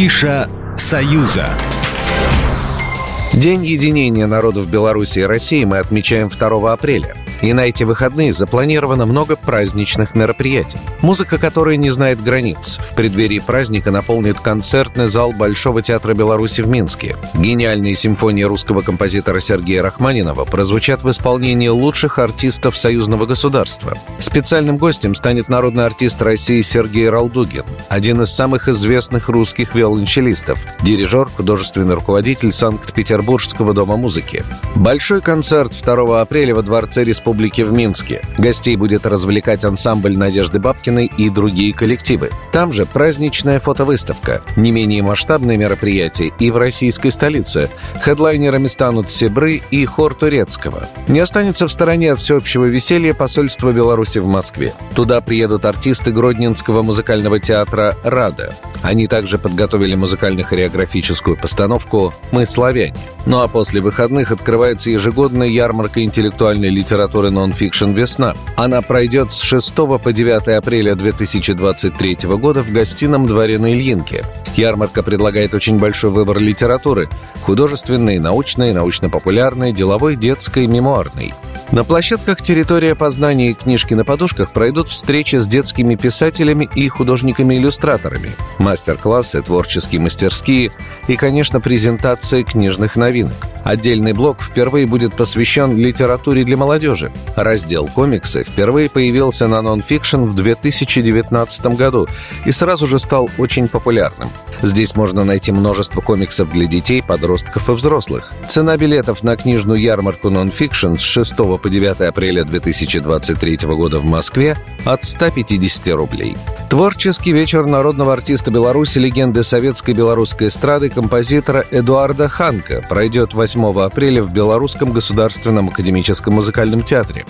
Афиша «Союза». День единения народов Беларуси и России мы отмечаем 2 апреля. И на эти выходные запланировано много праздничных мероприятий, музыка которой не знает границ. В преддверии праздника наполнит концертный зал Большого театра Беларуси в Минске. Гениальные симфонии русского композитора Сергея Рахманинова прозвучат в исполнении лучших артистов союзного государства. Специальным гостем станет народный артист России Сергей Ралдугин, один из самых известных русских виолончелистов, дирижер, художественный руководитель Санкт-Петербургского дома музыки. Большой концерт 2 апреля во Дворце Республики Республики в Минске. Гостей будет развлекать ансамбль Надежды Бабкиной и другие коллективы. Там же праздничная фотовыставка, не менее масштабные мероприятия и в российской столице. Хедлайнерами станут Себры и хор Турецкого. Не останется в стороне от всеобщего веселья посольство Беларуси в Москве. Туда приедут артисты Гродненского музыкального театра «Рада». Они также подготовили музыкально-хореографическую постановку «Мы славяне». Ну а после выходных открывается ежегодная ярмарка интеллектуальной литературы нон-фикшн «Весна». Она пройдет с 6 по 9 апреля 2023 года в гостином дворе на Ильинке. Ярмарка предлагает очень большой выбор литературы – художественной, научной, научно-популярной, деловой, детской, мемуарной – на площадках «Территория познания» и «Книжки на подушках» пройдут встречи с детскими писателями и художниками-иллюстраторами, мастер-классы, творческие мастерские и, конечно, презентация книжных новинок. Отдельный блок впервые будет посвящен литературе для молодежи. Раздел «Комиксы» впервые появился на нон-фикшн в 2019 году и сразу же стал очень популярным. Здесь можно найти множество комиксов для детей, подростков и взрослых. Цена билетов на книжную ярмарку нон-фикшн с 6 по 9 апреля 2023 года в Москве от 150 рублей. Творческий вечер народного артиста Беларуси, легенды советской белорусской эстрады, композитора Эдуарда Ханка пройдет 8 апреля в Белорусском государственном академическом музыкальном театре.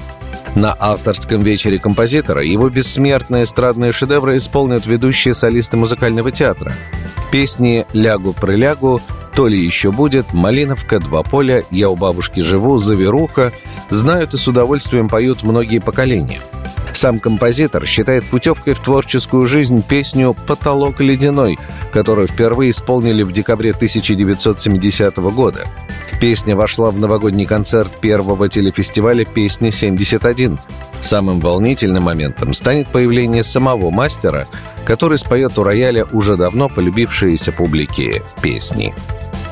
На авторском вечере композитора его бессмертные эстрадные шедевры исполнят ведущие солисты музыкального театра. Песни «Лягу-прылягу», «То ли еще будет», «Малиновка», «Два поля», «Я у бабушки живу», «Заверуха» знают и с удовольствием поют многие поколения. Сам композитор считает путевкой в творческую жизнь песню «Потолок ледяной», которую впервые исполнили в декабре 1970 года. Песня вошла в новогодний концерт первого телефестиваля «Песня-71». Самым волнительным моментом станет появление самого мастера, который споет у рояля уже давно полюбившиеся публике песни.